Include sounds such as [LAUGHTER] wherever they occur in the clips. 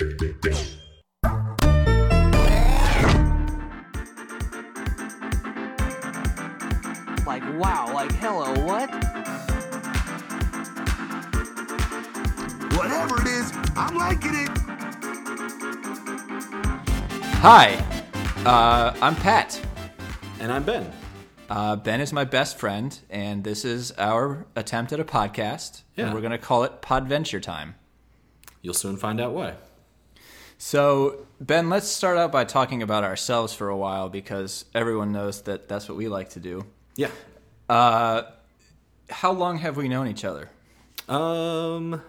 Like, wow, like, hello, what? Whatever it is, I'm liking it. Hi, uh, I'm Pat. And I'm Ben. Uh, ben is my best friend, and this is our attempt at a podcast. Yeah. And we're going to call it Podventure Time. You'll soon find out why. So, Ben, let's start out by talking about ourselves for a while because everyone knows that that's what we like to do. Yeah. How long have we known each other? Um,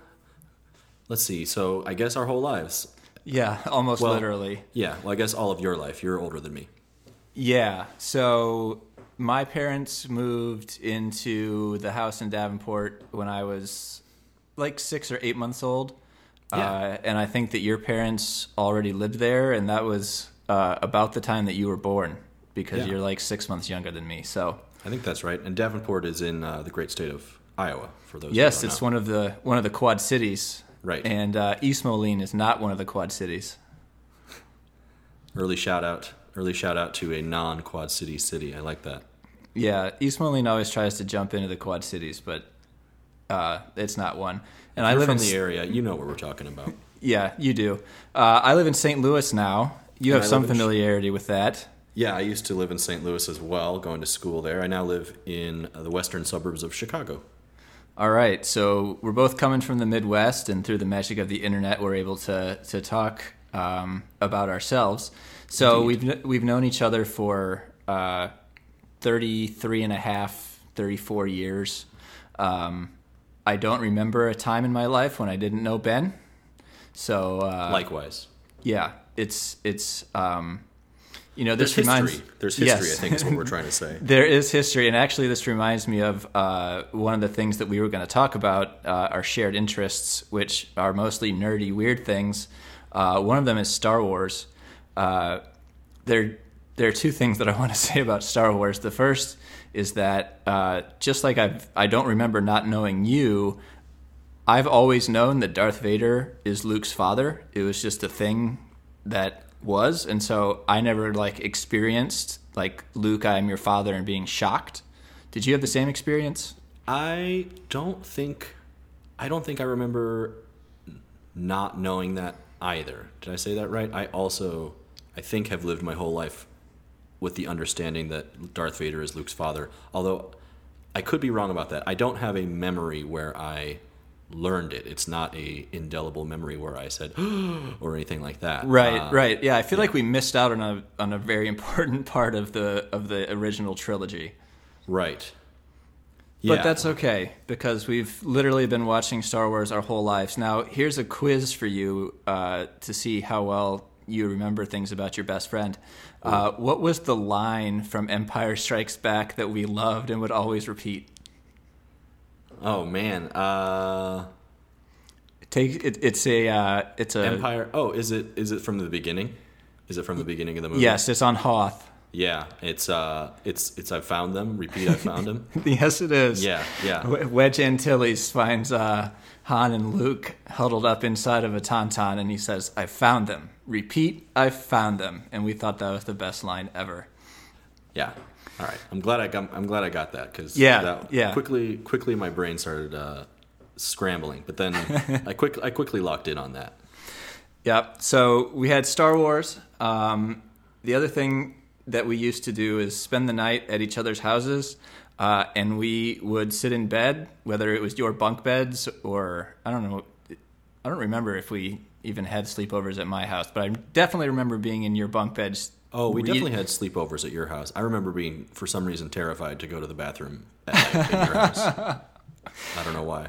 let's see. So I guess our whole lives. Yeah, almost Well- literally. Yeah. Well, I guess all of your life. You're older than me. Yeah. So my parents moved into the house in Davenport when I was like six or eight months old. Yeah. Uh, and I think that your parents already lived there, and that was uh, about the time that you were born because Yeah. you're like six months younger than me. So I think that's right. And Davenport is in uh, the great state of Iowa. For those. yes, it's know. one of the one of the Quad Cities. Right. And uh, East Moline is not one of the Quad Cities. Early shout out. Early shout out to a non-Quad City city. I like that. Yeah, East Moline always tries to jump into the Quad Cities, but uh, it's not one. And I live in the area. You know what we're talking about. Yeah, you do. Uh, I live in St. Louis now. You And have I some in familiarity with that. Yeah, I used to live in St. Louis as well, going to school there. I now live in the western suburbs of Chicago. All right, so we're both coming from the Midwest, and through the magic of the internet, we're able to to talk um, about ourselves. So we've we've known each other for uh, 33 and a half, 34 years. Um, I don't remember a time in my life when I didn't know Ben. So uh, Likewise. yeah, it's it's um, you know There's reminds history. There's history, Yes. I think, is what we're [LAUGHS] trying to say. There is history, and actually, this reminds me of uh, one of the things that we were going to talk about uh, our shared interests, which are mostly nerdy, weird things. Uh, one of them is Star Wars. Uh, there, there are two things that I want to [LAUGHS] say about Star Wars. The first is that uh, just like I've, I don't remember not knowing you, I've always known that Darth Vader is Luke's father. It was just a thing that was, and so I never like experienced like Luke, I am your father, and being shocked. Did you have the same experience? I don't think I don't think I remember not knowing that either. Did I say that right? I also I think have lived my whole life with the understanding that Darth Vader is Luke's father. Although I could be wrong about that. I don't have a memory where I learned it. It's not a indelible memory where I said [GASPS] or anything like that. Right, Uh, right. Yeah, I feel like we missed out on a on a very [LAUGHS] important part of the of the original trilogy. Right. Yeah. But that's okay because we've literally been watching Star Wars our whole lives. Now, here's a quiz for you uh, to see how well you remember things about your best friend. Uh, what was the line from Empire Strikes Back that we loved and would always repeat? Oh man. Uh Take it, it's a uh, it's a Empire. Oh, is it is it from the beginning? Is it from the beginning of the movie? yes, it's on Hoth. Yeah, it's uh, it's it's I found them. Repeat, I found them. [LAUGHS] yes, it is. Yeah, yeah. Wedge Antilles finds uh, Han and Luke huddled up inside of a tauntaun, and he says, "I found them." Repeat, "I found them," and we thought that was the best line ever. Yeah. All right. I'm glad I got. I'm glad I got that because Yeah, that, yeah. Quickly, quickly, my brain started uh, scrambling, but then [LAUGHS] I quick I quickly locked in on that. Yep. So we had Star Wars. Um, the other thing that we used to do is spend the night at each other's houses, uh, and we would sit in bed, whether it was your bunk beds or I don't know. I don't remember if we even had sleepovers at my house, but I definitely remember being in your bunk beds. Oh, we read- definitely had sleepovers at your house. I remember being, for some reason, terrified to go to the bathroom at your house. [LAUGHS] I don't know why.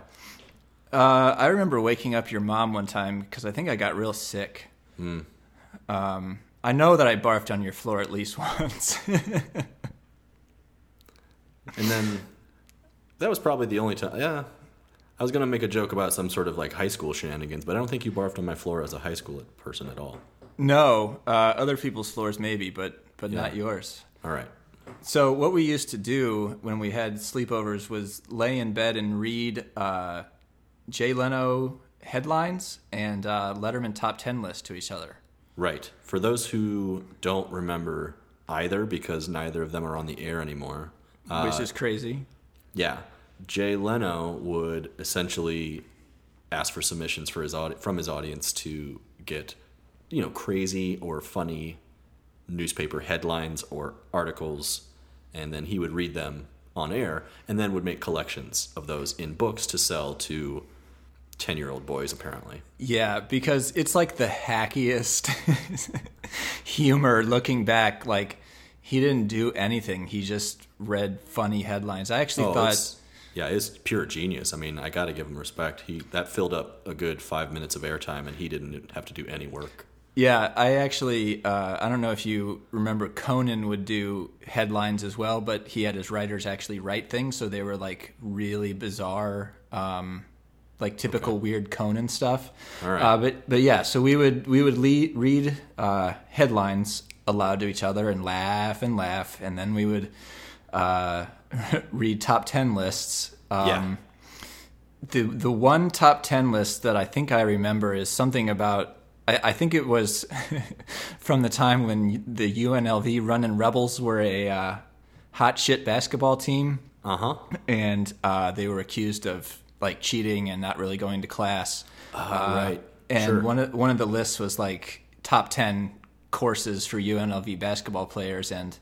Uh, I remember waking up your mom one time because I think I got real sick. Um, I know that I barfed on your floor at least [LAUGHS] once. And then that was probably the only time. Yeah, I was gonna make a joke about some sort of like high school shenanigans, but I don't think you barfed on my floor as a high school person at all. no, uh, other people's floors maybe, but but Yeah. not yours. All right. So what we used to do when we had sleepovers was lay in bed and read uh, Jay Leno headlines and uh, Letterman top 10 lists to each other. Right. For those who don't remember either, because neither of them are on the air anymore, uh, which is crazy. yeah, Jay Leno would essentially ask for submissions for his audi- from his audience to get, you know, crazy or funny newspaper headlines or articles, and then he would read them on air, and then would make collections of those in books to sell to ten-year-old boys, apparently. Yeah, because it's like the hackiest [LAUGHS] humor looking back. Like, he didn't do anything, he just read funny headlines. I actually Oh, thought. Yeah, it's pure genius. I mean, I got to give him respect. He that filled up a good five minutes of airtime, and he didn't have to do any work. Yeah, I actually, uh, I don't know if you remember Conan would do headlines as well, but he had his writers actually write things, so they were like really bizarre, um, like typical weird Conan stuff. All right. Uh, but but yeah, so we would we would le- read uh, headlines aloud to each other and laugh and laugh, and then we would uh, [LAUGHS] read top ten lists. Um, yeah, the the one top ten list that I think I remember is something about. I, I think it was [LAUGHS] from the time when the UNLV Running Rebels were a uh, hot shit basketball team, uh huh. and uh, they were accused of like cheating and not really going to class. Uh, right. And Sure. one of one of the lists was like top ten courses for UNLV basketball players, and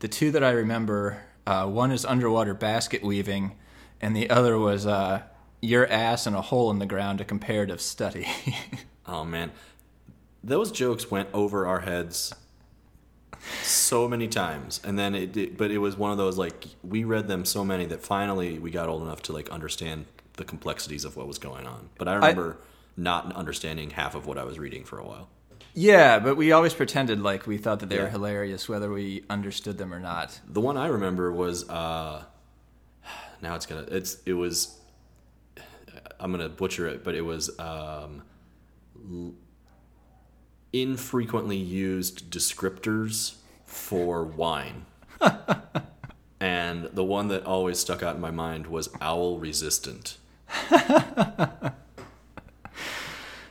the two that I remember, uh, one is underwater basket weaving, and the other was uh, your ass and a hole in the ground, a comparative study. [LAUGHS] Oh man, those jokes went over our heads so many times, and then it, it. But it was one of those like we read them so many that finally we got old enough to like understand the complexities of what was going on. But I remember not understanding half of what I was reading for a while. Yeah, but we always pretended like we thought that they were hilarious, whether we understood them or not. The one I remember was uh now it's gonna it's it was I'm gonna butcher it, but it was um l- infrequently used descriptors for wine. [LAUGHS] and the one that always stuck out in my mind was owl resistant. [LAUGHS]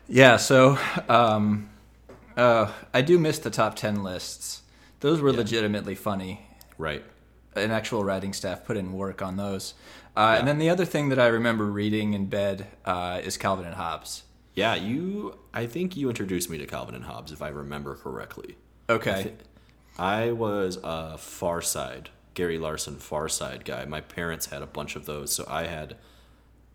Yeah, so um, uh, I do miss the top 10 lists. Those were legitimately funny. Right. An actual writing staff put in work on those. Uh, And then the other thing that I remember reading in bed uh, is Calvin and Hobbes. Yeah, you I think you introduced me to Calvin and Hobbes if I remember correctly. Okay. I was a Far Side, Gary Larson Far Side guy. My parents had a bunch of those, so I had,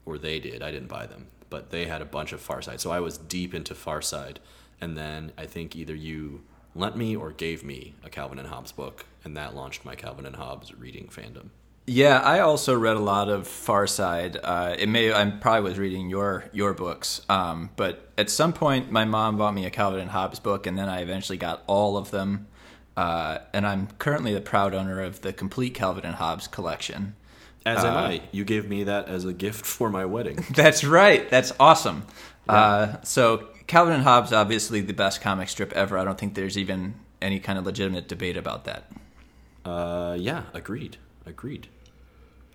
or they did. I didn't buy them, but they had a bunch of Far Side. So I was deep into Far Side, and then I think either you lent me or gave me a Calvin and Hobbes book, and that launched my Calvin and Hobbes reading fandom. Yeah, I also read a lot of Far Side. Uh, it may I probably was reading your your books, um, but at some point my mom bought me a Calvin and Hobbes book, and then I eventually got all of them. Uh, and I'm currently the proud owner of the complete Calvin and Hobbes collection. As am I. You gave me that as a gift for my wedding. [LAUGHS] That's right. That's awesome. Uh, so Calvin and Hobbes, obviously the best comic strip ever. I don't think there's even any kind of legitimate debate about that. Uh, yeah, agreed. Agreed.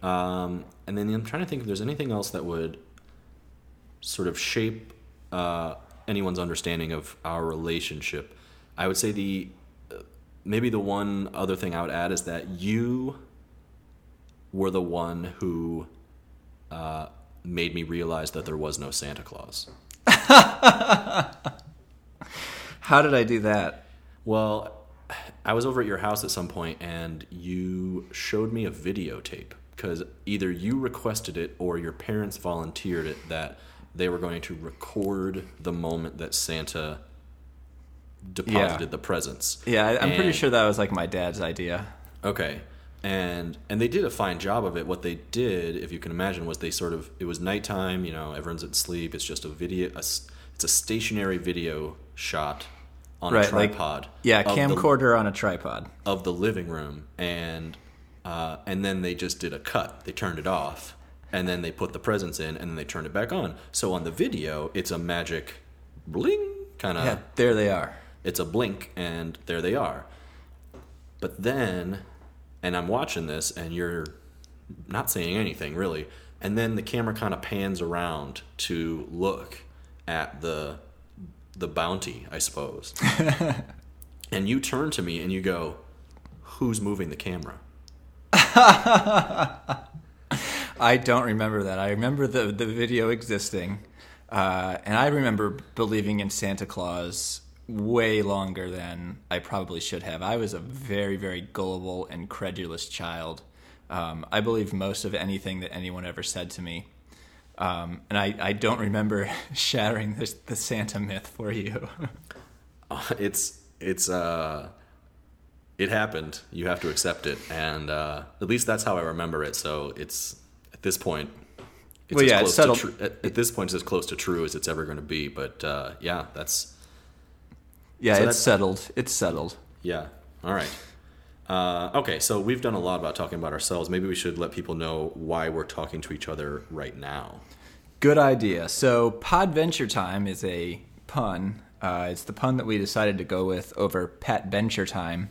Um, and then I'm trying to think if there's anything else that would sort of shape uh, anyone's understanding of our relationship. I would say the uh, maybe the one other thing I would add is that you were the one who uh, made me realize that there was no Santa Claus. [LAUGHS] How did I do that? Well, I was over at your house at some point and you showed me a videotape because either you requested it or your parents volunteered it that they were going to record the moment that Santa deposited Yeah. the presents. Yeah, I, I'm pretty sure that was like my dad's idea. Okay. And and they did a fine job of it. What they did, if you can imagine, was they sort of it was nighttime. You know, everyone's at sleep. It's just a video. A, it's a stationary video shot on Right, a like- tripod. Yeah, of the- camcorder on a tripod. of the living room and uh, and then they just did a cut they turned it off and then they put the presents in and then they turned it back on so on the video it's a magic bling kind of Yeah, there they are. it's a blink and there they are but then and i'm watching this and you're not saying anything really and then the camera kind of pans around to look at the the bounty, I suppose. [LAUGHS] and you turn to me and you go, "Who's moving the camera?" [LAUGHS] I don't remember that. I remember the the video existing, uh, and I remember believing in Santa Claus way longer than I probably should have. I was a very very gullible and credulous child. Um, I believed most of anything that anyone ever said to me. Um, and I, I don't remember [LAUGHS] shattering this, the Santa myth for you. [LAUGHS] it's it's uh it happened. You have to accept it, and uh, at least that's how I remember it. So it's at this point. It's Well, as yeah, close it's settled. To tru- at, at this point, it's as close to true as it's ever going to be. But uh, yeah, that's yeah, So it's settled. It's settled. yeah. All right. Uh, okay, so we've done a lot about talking about ourselves. Maybe we should let people know why we're talking to each other right now. Good idea. So, Podventure Time is a pun. Uh, it's the pun that we decided to go with over Pat Venture Time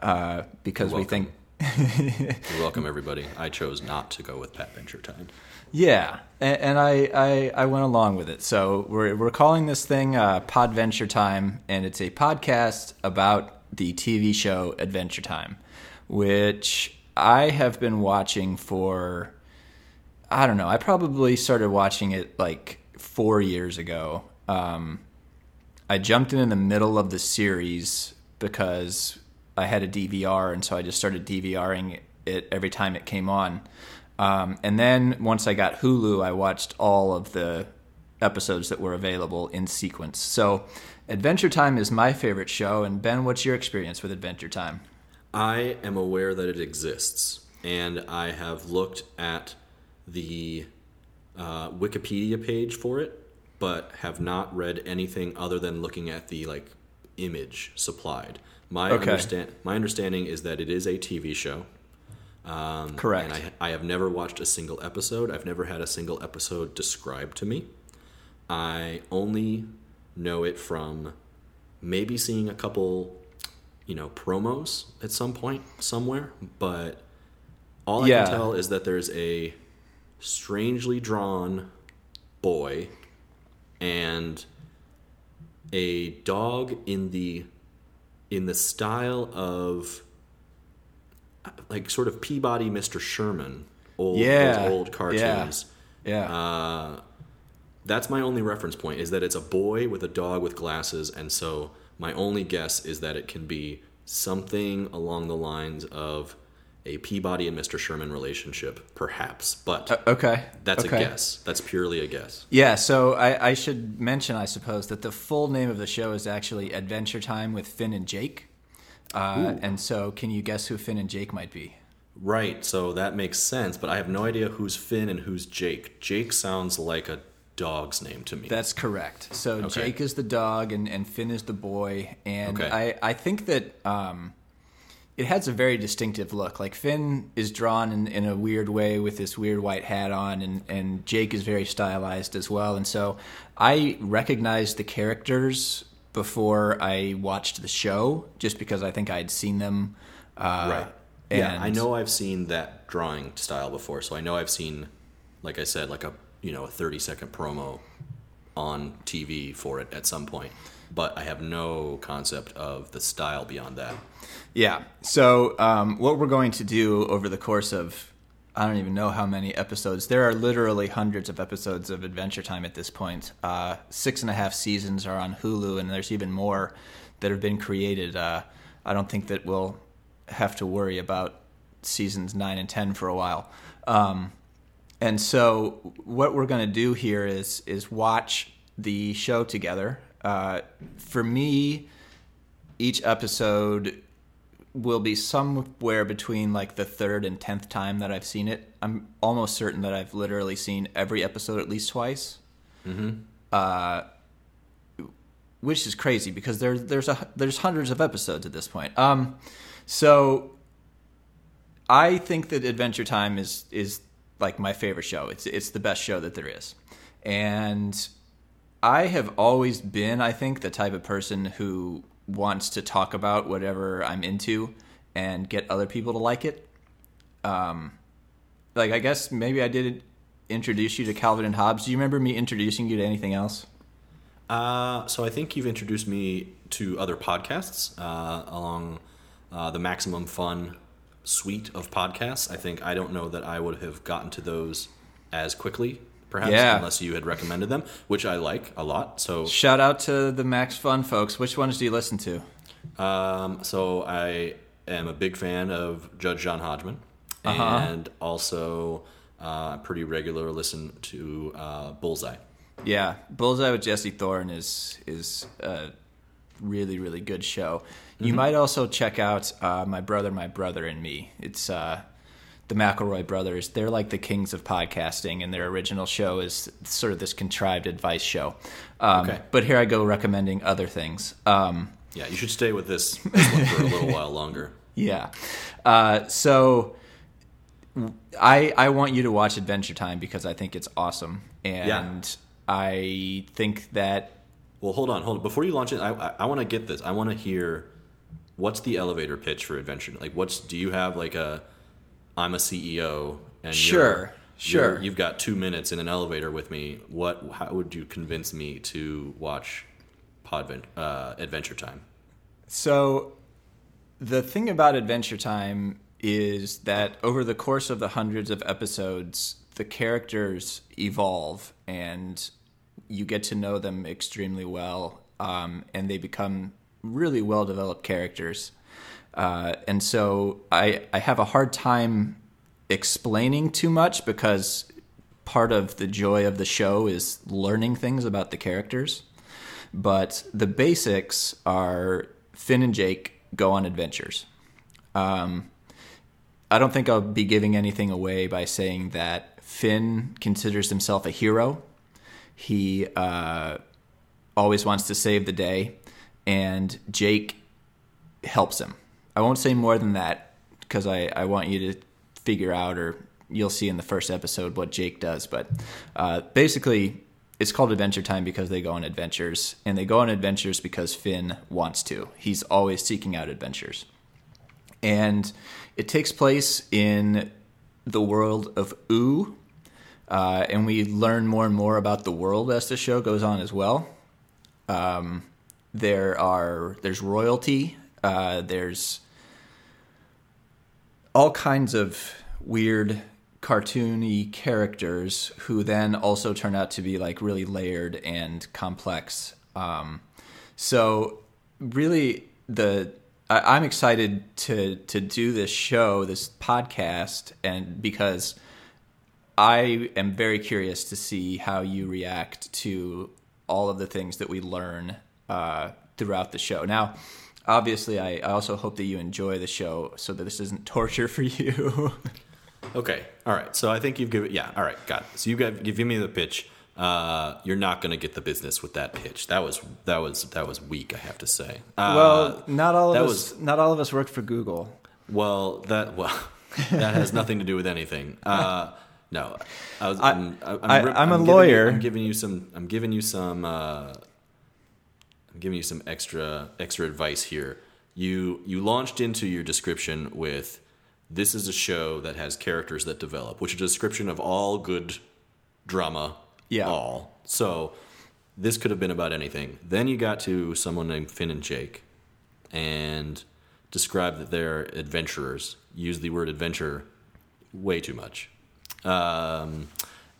uh, because we think, [LAUGHS] welcome, everybody. I chose not to go with Pat Venture Time. Yeah, and, and I, I I went along with it. So we're we're calling this thing uh, Podventure Time, and it's a podcast about the TV show Adventure Time, which I have been watching for. I don't know. I probably started watching it like four years ago. Um, I jumped in in the middle of the series because I had a DVR, and so I just started DVRing it every time it came on. Um, and then once I got Hulu, I watched all of the episodes that were available in sequence. So Adventure Time is my favorite show. And Ben, what's your experience with Adventure Time? I am aware that it exists, and I have looked at the uh, Wikipedia page for it, but have not read anything other than looking at the like image supplied. My Okay. understand my understanding is that it is a TV show. Um, Correct. And I, I have never watched a single episode. I've never had a single episode described to me. I only know it from maybe seeing a couple, you know, promos at some point somewhere. But all I Yeah. can tell is that there's a strangely drawn boy and a dog in the in the style of like sort of Peabody Mr. Sherman old Yeah, old yeah. cartoons. Yeah. Uh, that's my only reference point is that it's a boy with a dog with glasses, and so my only guess is that it can be something along the lines of a Peabody and Mr. Sherman relationship, perhaps. But Uh, okay. that's okay. a guess. That's purely a guess. Yeah, so I, I should mention, I suppose, that the full name of the show is actually Adventure Time with Finn and Jake. Uh, and so, can you guess who Finn and Jake might be? Right, so that makes sense, but I have no idea who's Finn and who's Jake. Jake sounds like a dog's name to me. That's correct. So Okay. Jake is the dog, and, and Finn is the boy. And Okay. I, I think that um, it has a very distinctive look. Like Finn is drawn in, in a weird way with this weird white hat on, and, and Jake is very stylized as well. And so I recognized the characters before I watched the show, just because I think I'd seen them. Uh, right. yeah, I know I've seen that drawing style before, so I know I've seen, like I said, like a you know a thirty second promo on TV for it at some point, but I have no concept of the style beyond that. Yeah. So um, what we're going to do over the course of I don't even know how many episodes. There are literally hundreds of episodes of Adventure Time at this point. Uh, six and a half seasons are on Hulu, and there's even more that have been created. Uh, I don't think that we'll have to worry about seasons nine and ten for a while. Um, and so what we're going to do here is is watch the show together. Uh, for me, each episode will be somewhere between like the third and tenth time that I've seen it. I'm almost certain that I've literally seen every episode at least twice. Uh, which is crazy because there's there's a there's hundreds of episodes at this point. Um, so I think that Adventure Time is is like my favorite show. It's it's the best show that there is, and I have always been, I think, the type of person who wants to talk about whatever I'm into and get other people to like it. Um, like I guess maybe I did introduce you to Calvin and Hobbes. Do you remember me introducing you to anything else? Uh, so I think you've introduced me to other podcasts uh, along uh, the Maximum Fun suite of podcasts. I think I don't know that I would have gotten to those as quickly, perhaps, Yeah. unless you had recommended them, which I like a lot. So Shout out to the Max Fun folks. Which ones do you listen to? Um, so I am a big fan of Judge John Hodgman, Uh-huh. and also uh, pretty regular listen to uh, Bullseye. Yeah, Bullseye with Jesse Thorn is is a really really good show. You might also check out uh, My Brother, My Brother and Me. It's uh, the McElroy brothers. They're like the kings of podcasting, and their original show is sort of this contrived advice show. Um, Okay. But here I go recommending other things. Um, Yeah, you should stay with this, this one for a little while longer. [LAUGHS] Yeah. Uh, so I I want you to watch Adventure Time because I think it's awesome, and I think that Well, hold on, hold on. Before you launch it, I, I, I want to get this. I want to hear what's the elevator pitch for Adventure. Like, what's do you have like a I'm a CEO and Sure, you're, sure. you're, you've got two minutes in an elevator with me. What? How would you convince me to watch Podvent uh, Adventure Time? So, the thing about Adventure Time is that over the course of the hundreds of episodes, the characters evolve and you get to know them extremely well, um, and they become really well developed characters. Uh, and so, I, I have a hard time explaining too much because part of the joy of the show is learning things about the characters but the basics are Finn and Jake go on adventures. Um, I don't think I'll be giving anything away by saying that Finn considers himself a hero. He uh, always wants to save the day, and Jake helps him. I won't say more than that because I, I want you to figure out, or you'll see in the first episode what Jake does. But uh, basically, it's called Adventure Time because they go on adventures, and they go on adventures because Finn wants to. He's always seeking out adventures. And it takes place in the world of Ooo, uh, and we learn more and more about the world as the show goes on as well. Um, there are there's royalty, uh, there's all kinds of weird cartoony characters who then also turn out to be like really layered and complex. Um, so really the I, I'm excited to to do this show, this podcast, and because I am very curious to see how you react to all of the things that we learn uh, throughout the show. Now, obviously, I, I also hope that you enjoy the show so that this isn't [LAUGHS] torture for you. Okay. All right. So I think you've given. Yeah. All right. Got it. So you got give me the pitch. Uh, you're not going to get the business with that pitch. That was that was that was weak. I have to say. Uh, well, not all of us. was- not all of us worked for Google. well, that well, [LAUGHS] that has nothing to do with anything. Uh, no, I was. I- I'm, I'm, I- rip- I'm a giving you- lawyer. I'm giving you some. I'm giving you some. I'm giving you some extra extra advice here. You you launched into your description with this is a show that has characters that develop, which is a description of all good drama. Yeah. All. So this could have been about anything. Then you got to someone named Finn and Jake and described that they're adventurers. Use the word adventure way too much. Um,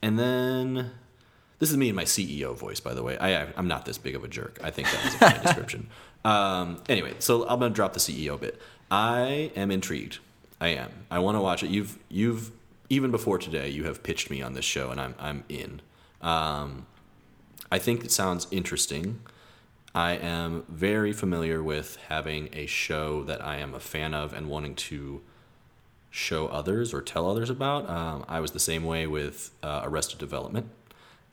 and then this is me in my CEO voice, by the way. I, I'm not this big of a jerk. I think that is a funny [LAUGHS] description. Um, anyway, so I'm gonna drop the CEO bit. I am intrigued. I am. I want to watch it. You've you've even before today, you have pitched me on this show, and I'm I'm in. Um, I think it sounds interesting. I am very familiar with having a show that I am a fan of and wanting to show others or tell others about. Um, I was the same way with uh, Arrested Development,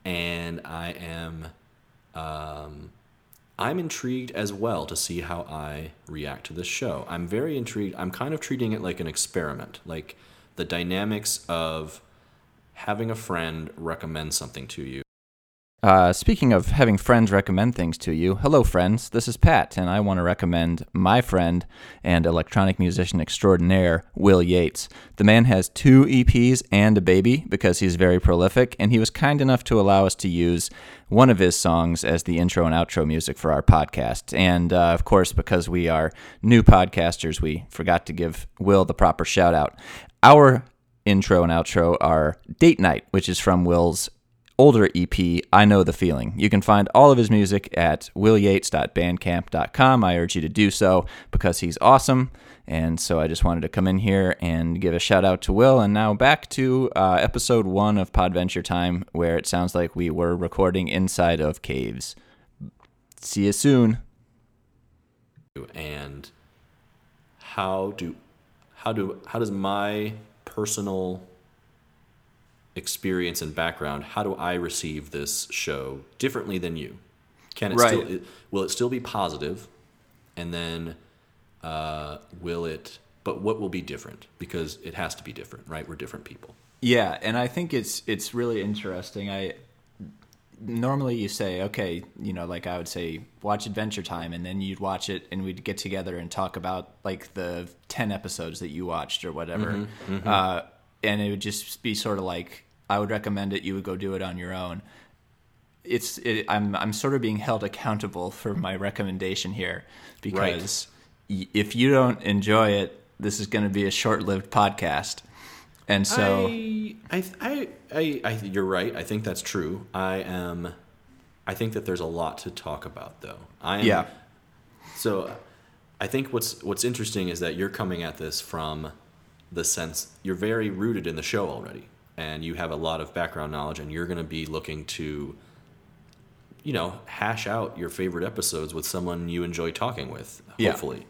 and I am um, I'm intrigued as well to see how I react to this show. I'm very intrigued. I'm kind of treating it like an experiment, like the dynamics of having a friend recommend something to you Uh, speaking of having friends recommend things to you, hello, friends. This is Pat, and I want to recommend my friend and electronic musician extraordinaire, Will Yates. The man has two EPs and a baby because he's very prolific, and he was kind enough to allow us to use one of his songs as the intro and outro music for our podcast. And uh, of course, because we are new podcasters, we forgot to give Will the proper shout out. Our intro and outro are Date Night, which is from Will's older EP, I Know the Feeling. You can find all of his music at willyates.bandcamp.com. I urge you to do so because he's awesome. And so I just wanted to come in here and give a shout out to Will. And now back to uh, episode one of Podventure Time, where it sounds like we were recording inside of caves. See you soon. And how do how do how does my personal experience and background, how do I receive this show differently than you? Can it Right. still it, will it still be positive? And then uh, will it but what will be different? Because it has to be different, right? We're different people. Yeah, and I think it's it's really interesting. I normally you say, okay, you know, like I would say, watch Adventure Time, and then you'd watch it, and we'd get together and talk about like the ten episodes that you watched or whatever, Uh, and it would just be sort of like I would recommend it. You would go do it on your own. It's it, I'm I'm sort of being held accountable for my recommendation here because y if you don't enjoy it, this is going to be a short-lived podcast. And so I, I, I, I, I, you're right. I think that's true. I am. I think that there's a lot to talk about, though. I am, Yeah. So, I think what's what's interesting is that you're coming at this from the sense you're very rooted in the show already, and you have a lot of background knowledge, and you're going to be looking to, you know, hash out your favorite episodes with someone you enjoy talking with. Yeah. Hopefully,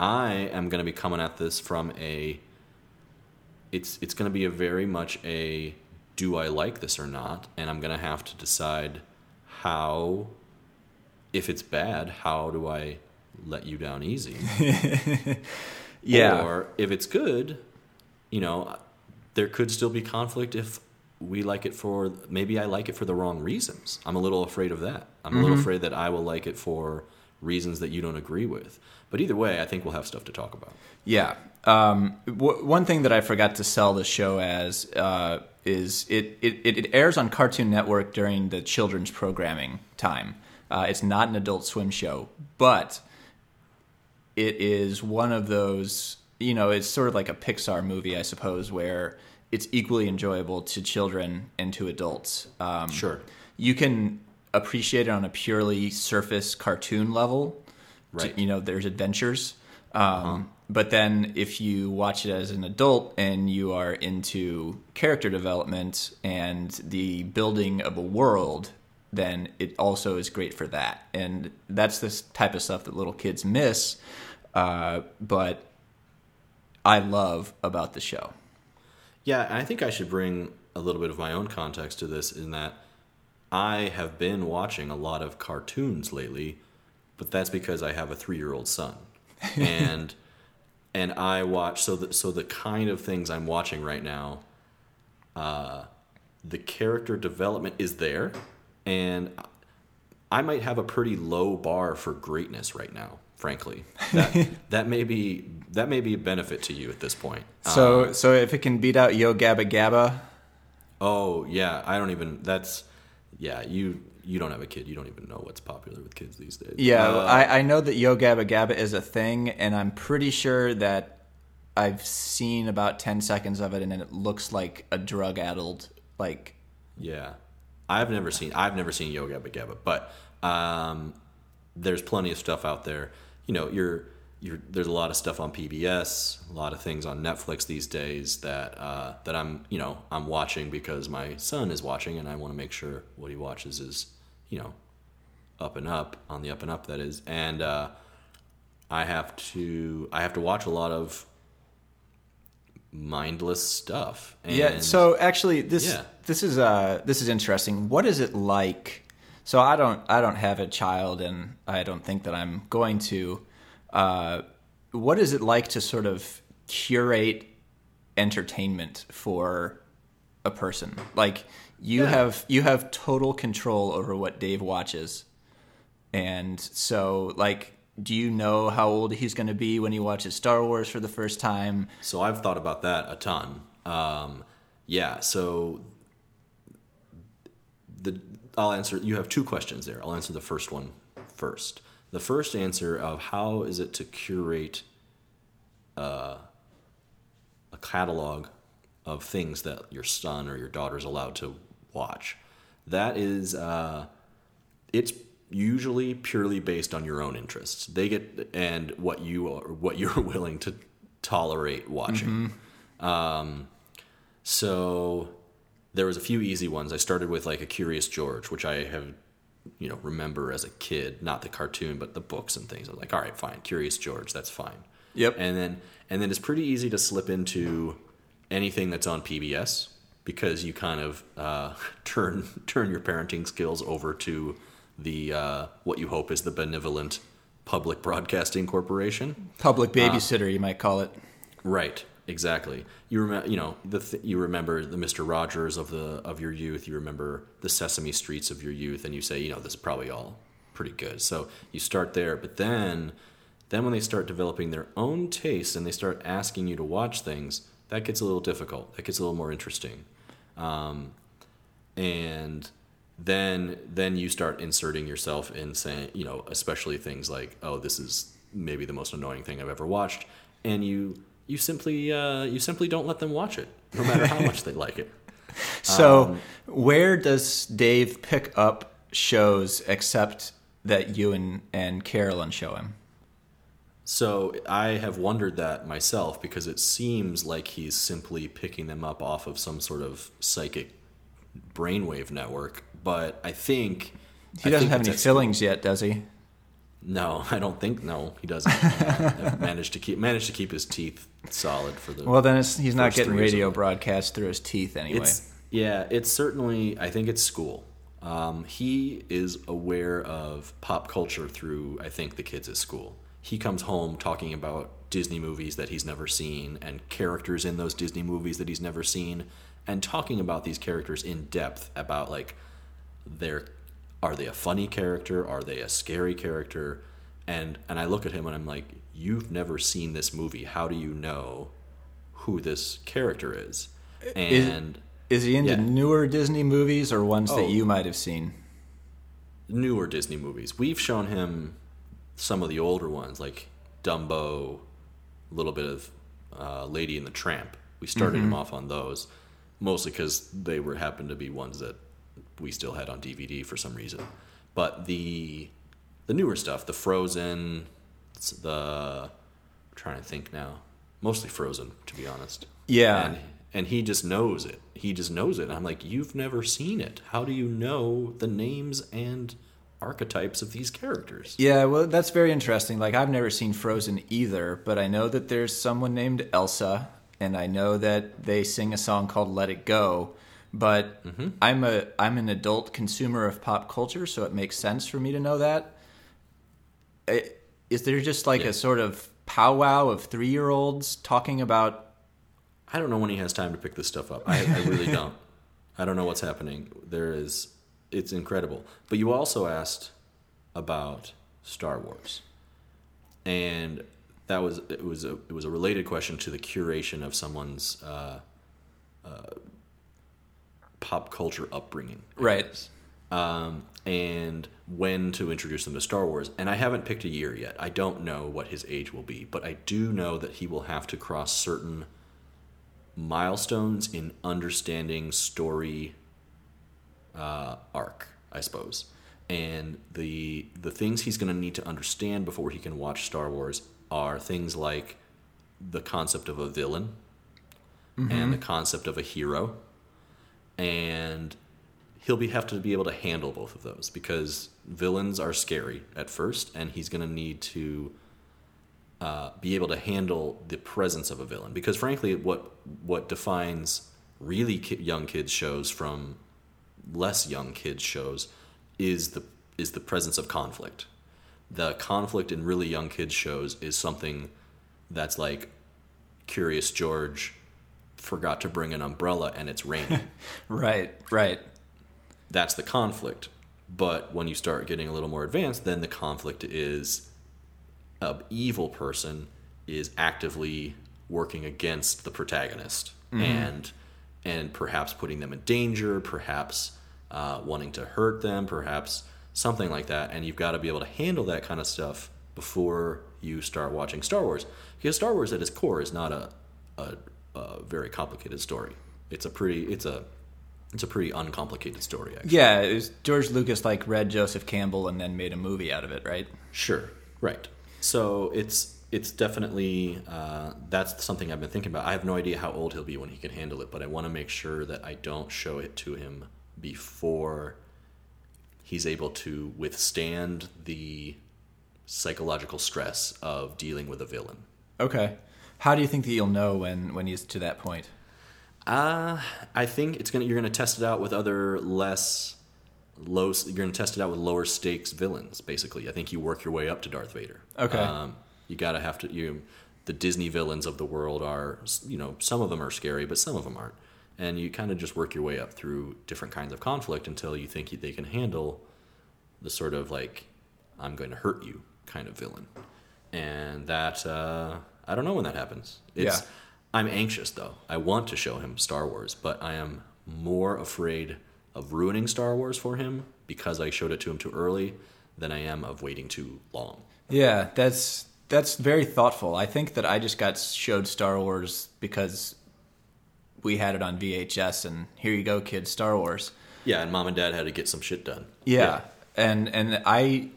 I am going to be coming at this from a it's it's going to be a very much a do I like this or not, and I'm going to have to decide how if it's bad, how do I let you down easy? [LAUGHS] yeah. Or if it's good, you know, there could still be conflict if we like it for maybe I like it for the wrong reasons. I'm a little afraid of that. I'm a little afraid that I will like it for reasons that you don't agree with. But either way, I think we'll have stuff to talk about. Yeah. Um, w- one thing that I forgot to sell the show as uh, is it, it, it airs on Cartoon Network during the children's programming time. Uh, it's not an adult swim show, but it is one of those, you know, it's sort of like a Pixar movie, I suppose, where it's equally enjoyable to children and to adults. Um, Sure. You can appreciate it on a purely surface cartoon level. Right. You know, there's adventures. Um, But then if you watch it as an adult and you are into character development and the building of a world, then it also is great for that. And that's this type of stuff that little kids miss. Uh, but I love about the show. Yeah, and I think I should bring a little bit of my own context to this in that I have been watching a lot of cartoons lately, but that's because I have a three-year-old son, [LAUGHS] and and I watch so that so the kind of things I'm watching right now, uh, the character development is there, and I might have a pretty low bar for greatness right now. Frankly, that, [LAUGHS] that may be that may be a benefit to you at this point. So, so if it can beat out Yo Gabba Gabba, Oh yeah, I don't even. That's yeah. You you don't have a kid. You don't even know what's popular with kids these days. Yeah, Uh, I, I know that Yo Gabba Gabba is a thing, and I'm pretty sure that I've seen about 10 seconds of it, and it looks like a drug addled, like, yeah. I've never seen. I've never seen Yo Gabba Gabba, but um, there's plenty of stuff out there. You know, you're you're. There's a lot of stuff on PBS, a lot of things on Netflix these days that uh, that I'm you know I'm watching because my son is watching, and I want to make sure what he watches is you know up and up on the up and up that is, and uh, I have to I have to watch a lot of mindless stuff. And yeah. So actually, this Yeah. this is uh this is interesting. What is it like? So I don't I don't have a child, and I don't think that I'm going to. Uh, what is it like to sort of curate entertainment for a person. Like you Yeah. have you have total control over what Dave watches. And so like do you know how old he's going to be when he watches Star Wars for the first time? So I've thought about that a ton. Um, yeah, so the I'll answer. You have two questions there. I'll answer the first one first. The first answer of how is it to curate uh, a catalog of things that your son or your daughter is allowed to watch. That is, uh, it's usually purely based on your own interests. They get and what you are, what [LAUGHS] you're willing to tolerate watching. Um, so there was a few easy ones. I started with like a Curious George, which I have, you know, remember as a kid, not the cartoon, but the books and things. I was like, all right, fine, Curious George, that's fine. Yep. And then and then it's pretty easy to slip into anything that's on PBS because you kind of uh, [LAUGHS] turn turn your parenting skills over to the uh, what you hope is the benevolent public broadcasting corporation. Public babysitter, you might call it. Right. Exactly. You remember, you know, the th- you remember the Mister Rogers of the of your youth. You remember the Sesame Streets of your youth, and you say, you know, this is probably all pretty good. So you start there, but then, then when they start developing their own tastes and they start asking you to watch things, that gets a little difficult. That gets a little more interesting, um, and then then you start inserting yourself in saying, you know, especially things like, oh, this is maybe the most annoying thing I've ever watched, and you you simply uh, you simply don't let them watch it, no [LAUGHS] matter how much they like it. So, Um, where does Dave pick up shows except that you and, and Carolyn show him? So I have wondered that myself because it seems like he's simply picking them up off of some sort of psychic brainwave network. But I think He doesn't think have any fillings yet, does he? No, [LAUGHS] I don't think. No, he doesn't. [LAUGHS] Uh, managed to keep managed to keep his teeth solid for the. Well, then it's, he's not getting radio broadcast through his teeth anyway. It's yeah, it's certainly. I think it's school. Um, he is aware of pop culture through. I think the kids at school. He comes home talking about Disney movies that he's never seen and characters in those Disney movies that he's never seen, and talking about these characters in depth about like their are they a funny character? Are they a scary character? And and i look at him and i'm like you've never seen this movie. How do you know who this character is? And Is he into yeah. newer Disney movies or ones Oh. that you might have seen? newer disney movies. We've shown him some of the older ones like dumbo a little bit of uh, lady and the tramp. We started him off on those mostly because they were happened to be ones that we still had on dvd for some reason but the the newer stuff the frozen the I'm trying to think now mostly frozen to be honest Yeah. and and he just knows it he just knows it and i'm like you've never seen it how do you know the names and archetypes of these characters Yeah, well, that's very interesting. Like, I've never seen Frozen either, but I know that there's someone named Elsa, and I know that they sing a song called "Let It Go." But Mm-hmm. I'm a I'm an adult consumer of pop culture, so it makes sense for me to know that. I- there just like Yeah. a sort of powwow of three year olds talking about? i don't know when he has time to pick this stuff up i, I really [LAUGHS] don't i don't know what's happening there is it's incredible but you also asked about star wars and that was it was a it was a related question to the curation of someone's uh, uh, pop culture upbringing Right. um, and when to introduce them to Star Wars. And I haven't picked a year yet. I don't know what his age will be, but I do know that he will have to cross certain milestones in understanding story uh, arc, I suppose. And the the things he's going to need to understand before he can watch Star Wars are things like the concept of a villain and the concept of a hero and he'll be have to be able to handle both of those because villains are scary at first, and he's going to need to uh, be able to handle the presence of a villain. Because frankly, what what defines really ki- young kids shows from less young kids shows is the is the presence of conflict. The conflict in really young kids shows is something that's like Curious George forgot to bring an umbrella and it's raining. [LAUGHS] Right, right. That's the conflict. But when you start getting a little more advanced, then the conflict is a evil person is actively working against the protagonist and and perhaps putting them in danger, perhaps uh, wanting to hurt them, perhaps something like that. And you've got to be able to handle that kind of stuff before you start watching Star Wars, because Star Wars at its core is not a a, a very complicated story. It's a pretty it's a it's a pretty uncomplicated story. Actually. Yeah, it was George Lucas like read Joseph Campbell and then made a movie out of it, right? Sure. Right. So it's it's definitely uh, that's something I've been thinking about. I have no idea how old he'll be when he can handle it, but I want to make sure that I don't show it to him before he's able to withstand the psychological stress of dealing with a villain. Okay. How do you think that you'll know when when he's to that point? Uh, I think it's gonna you're gonna test it out with other less low. You're gonna test it out with lower stakes villains. Basically, I think you work your way up to Darth Vader. Okay. Um, you gotta have to you. The Disney villains of the world are you know some of them are scary, but some of them aren't, and you kind of just work your way up through different kinds of conflict until you think they can handle the sort of like I'm going to hurt you kind of villain, and that uh, I don't know when that happens. It's, Yeah. I'm anxious though. I want to show him Star Wars, but I am more afraid of ruining Star Wars for him because I showed it to him too early than I am of waiting too long. Yeah, that's that's very thoughtful. I think that I just got showed Star Wars because we had it on VHS and here you go kids, Star Wars. Yeah, and mom and dad had to get some shit done. Yeah. And and I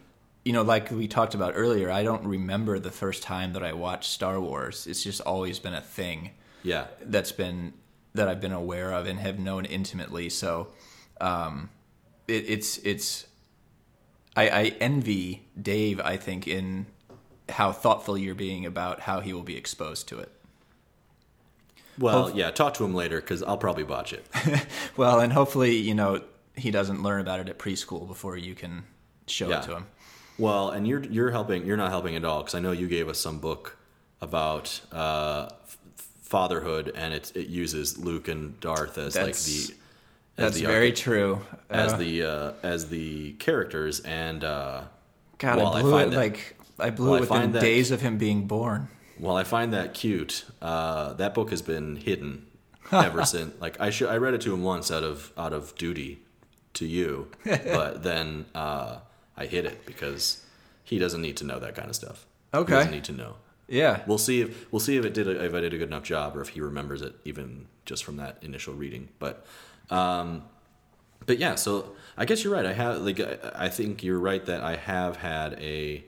you know, like we talked about earlier, I don't remember the first time that I watched Star Wars. It's just always been a thing Yeah. that's been that I've been aware of and have known intimately. So um, it, it's it's I, I envy Dave. I think in how thoughtful you're being about how he will be exposed to it. Well, yeah, talk to him later because I'll probably botch it. [LAUGHS] Well, and hopefully you know he doesn't learn about it at preschool before you can show Yeah. it to him. Well, and you're you're helping. You're not helping at all because I know you gave us some book about uh, fatherhood, and it it uses Luke and Darth as like the as That's the very true. as Uh, the uh, as the characters, and uh, God, I I blew find it that- like I blew it within that- days of him being born. While I find that cute, uh, that book has been hidden [LAUGHS] ever since. Like I should, I read it to him once out of out of duty to you, [LAUGHS] but then uh, I hid it because he doesn't need to know that kind of stuff. Okay. he doesn't need to know. Yeah. We'll see if we'll see if it did a, if I did a good enough job or if he remembers it even just from that initial reading. But um, but yeah, so I guess you're right. I have like I, I think you're right that I have had a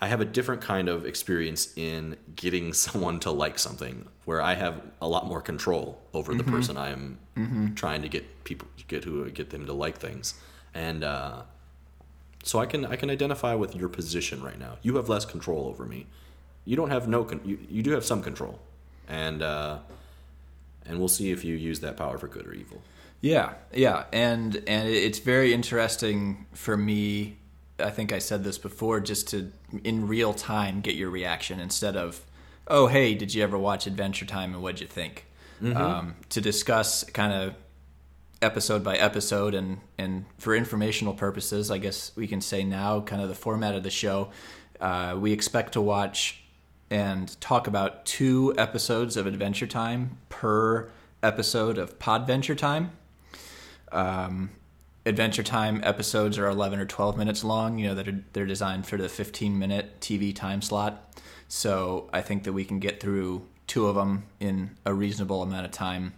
I have a different kind of experience in getting [LAUGHS] someone to like something where I have a lot more control over the person I am trying to get people get who get them to like things. And uh, so I can I can identify with your position right now. You have less control over me. You don't have no con- you, you do have some control. And uh, and we'll see if you use that power for good or evil. Yeah, yeah, and and it's very interesting for me. I think I said this before, just to in real time get your reaction instead of, oh hey, did you ever watch Adventure Time and what'd you think? Um, to discuss kind of episode by episode and and for informational purposes, I guess we can say now kind of the format of the show. Uh, we expect to watch and talk about two episodes of Adventure Time per episode of Podventure Time. Um, Adventure Time episodes are 11 or 12 minutes long. You know, that are, they're designed for the 15 minute TV time slot. So I think that we can get through two of them in a reasonable amount of time.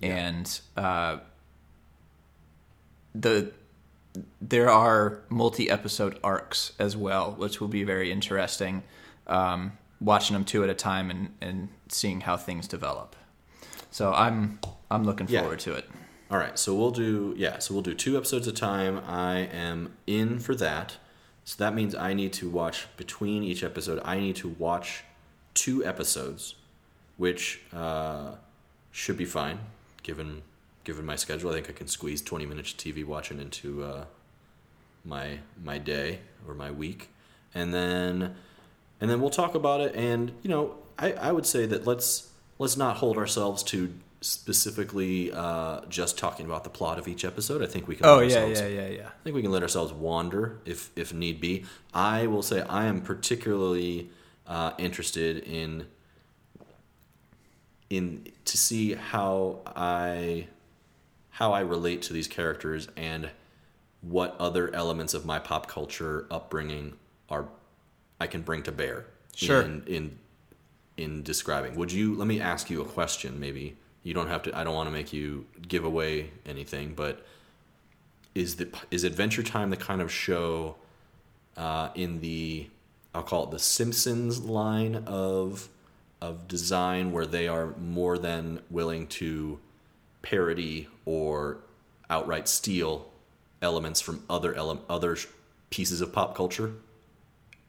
And uh, the there are multi episode arcs as well, which will be very interesting. Um, watching them two at a time and, and seeing how things develop. So I'm I'm looking Yeah. forward to it. All right, so we'll do yeah, so we'll do two episodes at a time. I am in for that. So that means I need to watch between each episode. I need to watch two episodes, which uh, should be fine given given my schedule. I think I can squeeze twenty minutes of TV watching into uh, my my day or my week, and then and then we'll talk about it. And you know, I, I would say that let's let's not hold ourselves to specifically uh, just talking about the plot of each episode. I think we can. Oh let yeah, ourselves- yeah, yeah, yeah. I think we can let ourselves wander if if need be. I will say I am particularly uh, interested in in to see how I how I relate to these characters and what other elements of my pop culture upbringing are I can bring to bear Sure. in in in describing. Would you let me ask you a question maybe? You don't have to I don't want to make you give away anything, but is the is Adventure Time the kind of show uh, in the I'll call it the Simpsons line of of design where they are more than willing to parody or outright steal elements from other ele- other pieces of pop culture.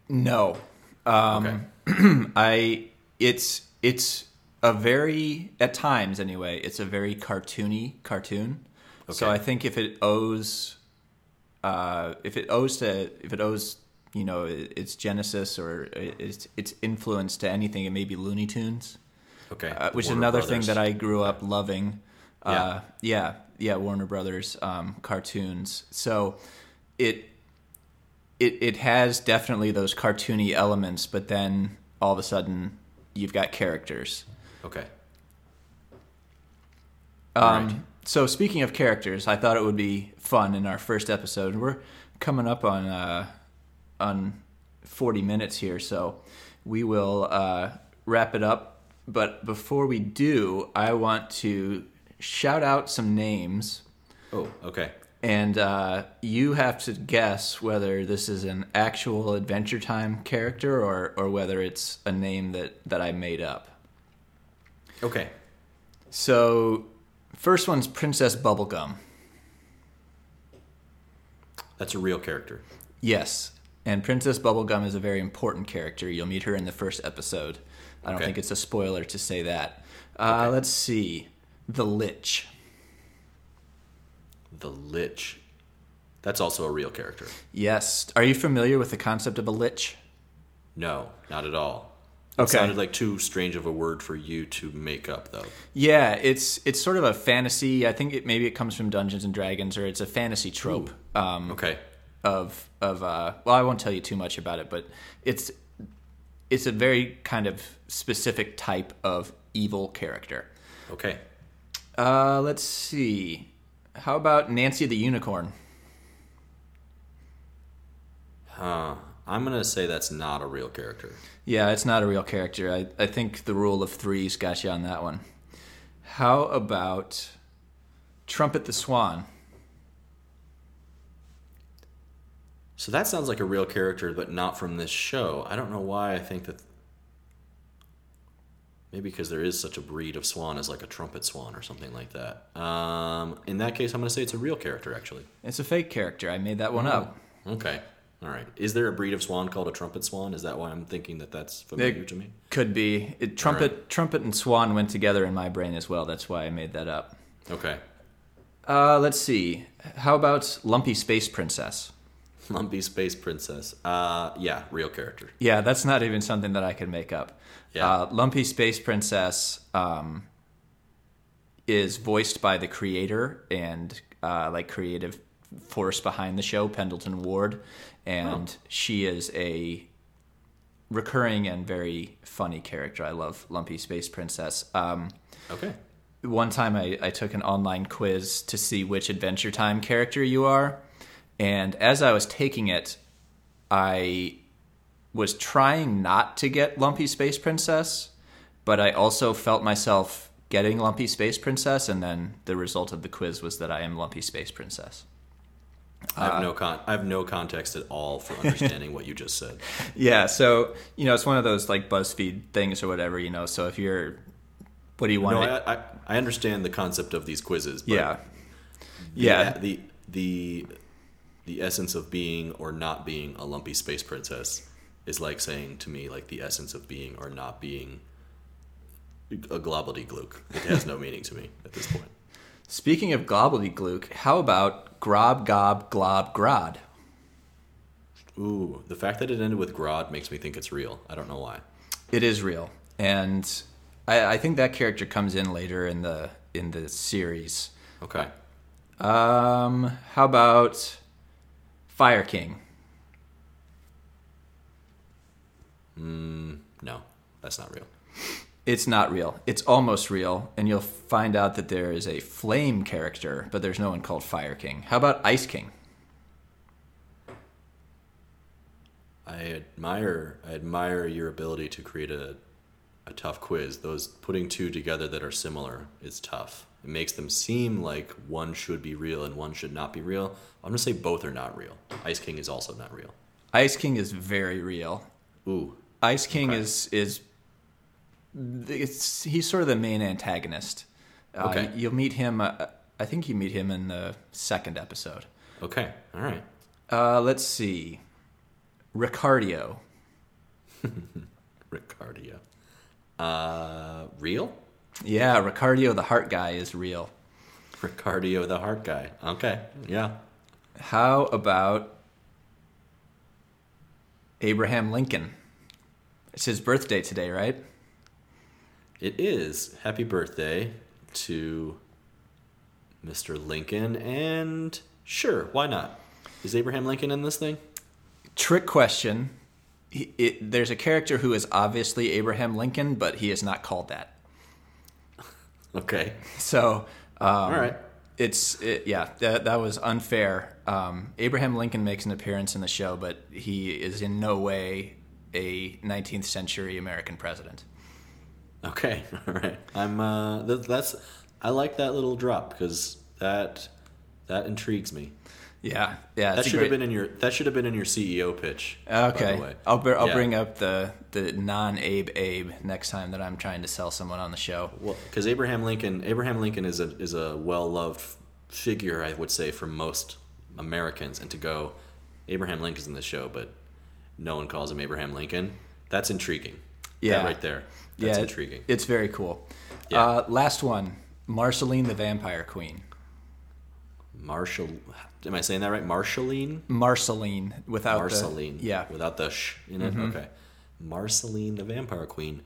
No, okay. [CLEARS THROAT] I it's it's a very at times anyway. It's a very cartoony cartoon. Okay. So I think if it owes, uh, if it owes to if it owes you know its genesis or its its influence to anything, it may be Looney Tunes. Okay. uh, which is another Brothers. thing that I grew up loving. Yeah. Uh, yeah, yeah, Warner Brothers um, cartoons. So it it it has definitely those cartoony elements, but then all of a sudden you've got characters. Okay. Um, Right. So speaking of characters, I thought it would be fun in our first episode. We're coming up on uh, on forty minutes here, so we will uh, wrap it up. But before we do, I want to shout out some names, Oh, okay. and uh, you have to guess whether this is an actual Adventure Time character or or whether it's a name that that I made up. Okay. So, first one's Princess Bubblegum. That's a real character. Yes, and Princess Bubblegum is a very important character. You'll meet her in the first episode. I don't Okay. think it's a spoiler to say that. Uh, Let's see. The Lich. The Lich. That's also a real character. Yes. Are you familiar with the concept of a Lich? No, not at all. It Okay. sounded like too strange of a word for you to make up, though. Yeah, it's it's sort of a fantasy. I think it maybe it comes from Dungeons and Dragons, or it's a fantasy trope um, Okay. of of. Uh, well, I won't tell you too much about it, but it's it's a very kind of specific type of evil character. Okay. Uh, let's see. How about Nancy the Unicorn? Huh. I'm going to say that's not a real character. Yeah, it's not a real character. I, I think the rule of threes got you on that one. How about Trumpet the Swan? So that sounds like a real character, but not from this show. I don't know why I think that. Maybe because there is such a breed of swan as like a trumpet swan or something like that. Um, in that case, I'm going to say it's a real character, actually. It's a fake character. I made that one up. Okay. All right. Is there a breed of swan called a trumpet swan? Is that why I'm thinking that that's familiar It to me? could be. It, trumpet, trumpet, and swan went together in my brain as well. That's why I made that up. Okay. Uh, let's see. How about Lumpy Space Princess? Lumpy Space Princess. Uh, yeah, real character. Yeah, that's not even something that I could make up. Yeah. Uh, Lumpy Space Princess um, is voiced by the creator and uh, like creative force behind the show, Pendleton Ward, and she is a recurring and very funny character. I love Lumpy Space Princess. Um, Okay. one time I, I took an online quiz to see which Adventure Time character you are. And as I was taking it, I was trying not to get Lumpy Space Princess, but I also felt myself getting Lumpy Space Princess. And then the result of the quiz was that I am Lumpy Space Princess. I have no con- I have no context at all for understanding what you just said. [LAUGHS] Yeah. So, you know, it's one of those like BuzzFeed things or whatever, you know. So if you're, what do you want No, to. I, I, I understand the concept of these quizzes. But yeah. the- Yeah. The the the essence of being or not being a lumpy space princess is like saying to me like the essence of being or not being a globbledyglook. It has no meaning to me at this point. Speaking of gobbledygook, how about Grob Gob Glob Grod? Ooh, the fact that it ended with Grod makes me think it's real. I don't know why. It is real. And I, I think that character comes in later in the in the series. Okay. Um, how about Fire King? Mm, no, that's not real. It's not real. It's almost real, and you'll find out that there is a flame character, but there's no one called Fire King. How about Ice King? I admire I admire your ability to create a a tough quiz. Those putting two together that are similar is tough. It makes them seem like one should be real and one should not be real. I'm gonna say both are not real. Ice King is also not real. Ice King is very real. Ooh, Ice King Okay. is is it's he's sort of the main antagonist. Uh, Okay. You'll meet him. Uh, I think you meet him in the second episode. okay, all right. Uh, let's see. Ricardio. [LAUGHS] Ricardio. Uh, real? Yeah, Ricardio the heart guy is real. Ricardio, the heart guy. Okay, yeah. How about Abraham Lincoln? It's his birthday today, right? It is. Happy birthday to Mr. Lincoln, and sure, why not? Is Abraham Lincoln in this thing? Trick question. He, it, there's a character who is obviously Abraham Lincoln, but he is not called that. Okay. So, um, All right. It's it, yeah, that that was unfair. Um, Abraham Lincoln makes an appearance in the show, but he is in no way a 19th century American president. Okay. [LAUGHS] All right. I'm. Uh, th- that's. I like that little drop because that that intrigues me. Yeah, yeah. That should have been in your. That should have been in your CEO pitch. Okay. I'll br- I'll Yeah. bring up the the non Abe Abe next time that I'm trying to sell someone on the show. Well, because Abraham Lincoln, Abraham Lincoln is a is a well loved figure, I would say, for most Americans, and to go, Abraham Lincoln's in the show, but no one calls him Abraham Lincoln. That's intriguing. Yeah. That right there. That's yeah, intriguing. It's very cool. Yeah. Uh, last one, Marceline the Vampire Queen. Marshall, am I saying that right? Marshalline. Marceline without Marceline. the yeah. Without the sh in it. Okay. Marceline, the vampire queen.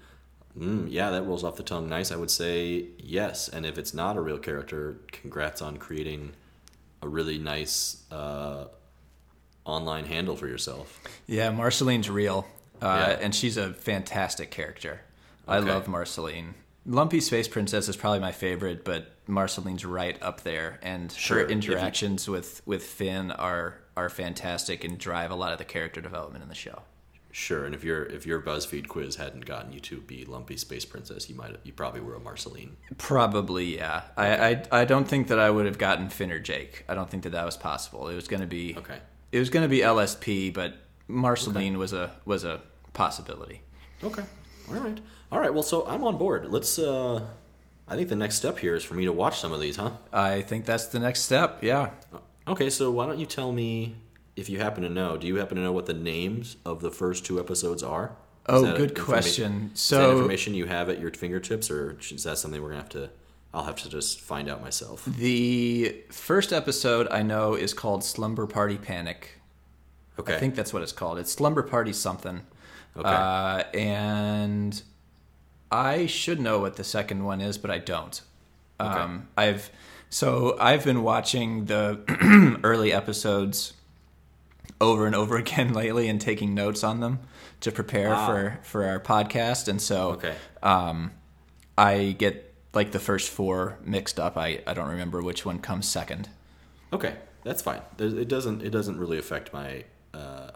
Mm, yeah, that rolls off the tongue nice. I would say yes. And if it's not a real character, congrats on creating a really nice uh, online handle for yourself. Yeah, Marceline's real, uh, Yeah. and she's a fantastic character. I love Marceline. Lumpy Space Princess is probably my favorite, but Marceline's right up there, and Sure, her if you- interactions with with Finn are are fantastic and drive a lot of the character development in the show. Sure. And if your if your BuzzFeed quiz hadn't gotten you to be Lumpy Space Princess, you might you probably were a Marceline. Probably, yeah. I, I I don't think that I would have gotten Finn or Jake. I don't think that that was possible. It was going to be Okay. It was going to be LSP, but Marceline was a was a possibility. Okay. All right. All right. Well, so I'm on board. Let's. uh I think the next step here is for me to watch some of these, huh? I think that's the next step. Yeah. Okay, so why don't you tell me if you happen to know? Do you happen to know what the names of the first two episodes are? Oh, that good question. is So- that information you have at your fingertips, or is that something we're gonna have to? I'll have to just find out myself. The first episode I know is called Slumber Party Panic. Okay. I think that's what it's called. It's Slumber Party something. Okay. Uh, and I should know what the second one is, but I don't. Um, I've so I've been watching the [CLEARS THROAT] early episodes over and over [LAUGHS] again lately and taking notes on them to prepare Ah. for for our podcast. And so Okay. um, I get like the first four mixed up. I, I don't remember which one comes second. Okay, that's fine. There's, it doesn't. It doesn't really affect my. Uh,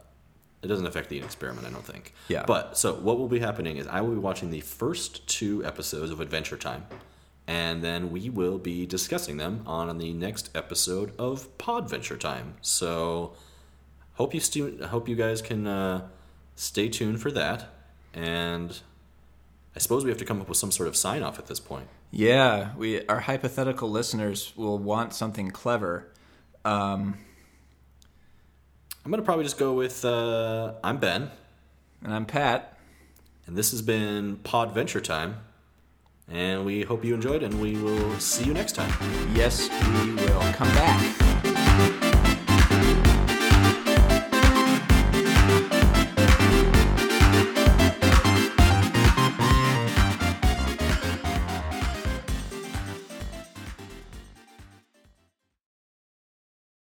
it doesn't affect the experiment. I don't think. Yeah. But so what will be happening is I will be watching the first two episodes of Adventure Time, and then we will be discussing them on the next episode of Podventure Time. So hope you stu- hope you guys can uh, stay tuned for that, and I suppose we have to come up with some sort of sign off at this point. Yeah, we our hypothetical listeners will want something clever. Um, I'm gonna probably just go with uh, I'm Ben. and I'm Pat. And this has been Podventure Time. And we hope you enjoyed, and we will see you next time. Yes, we will come back.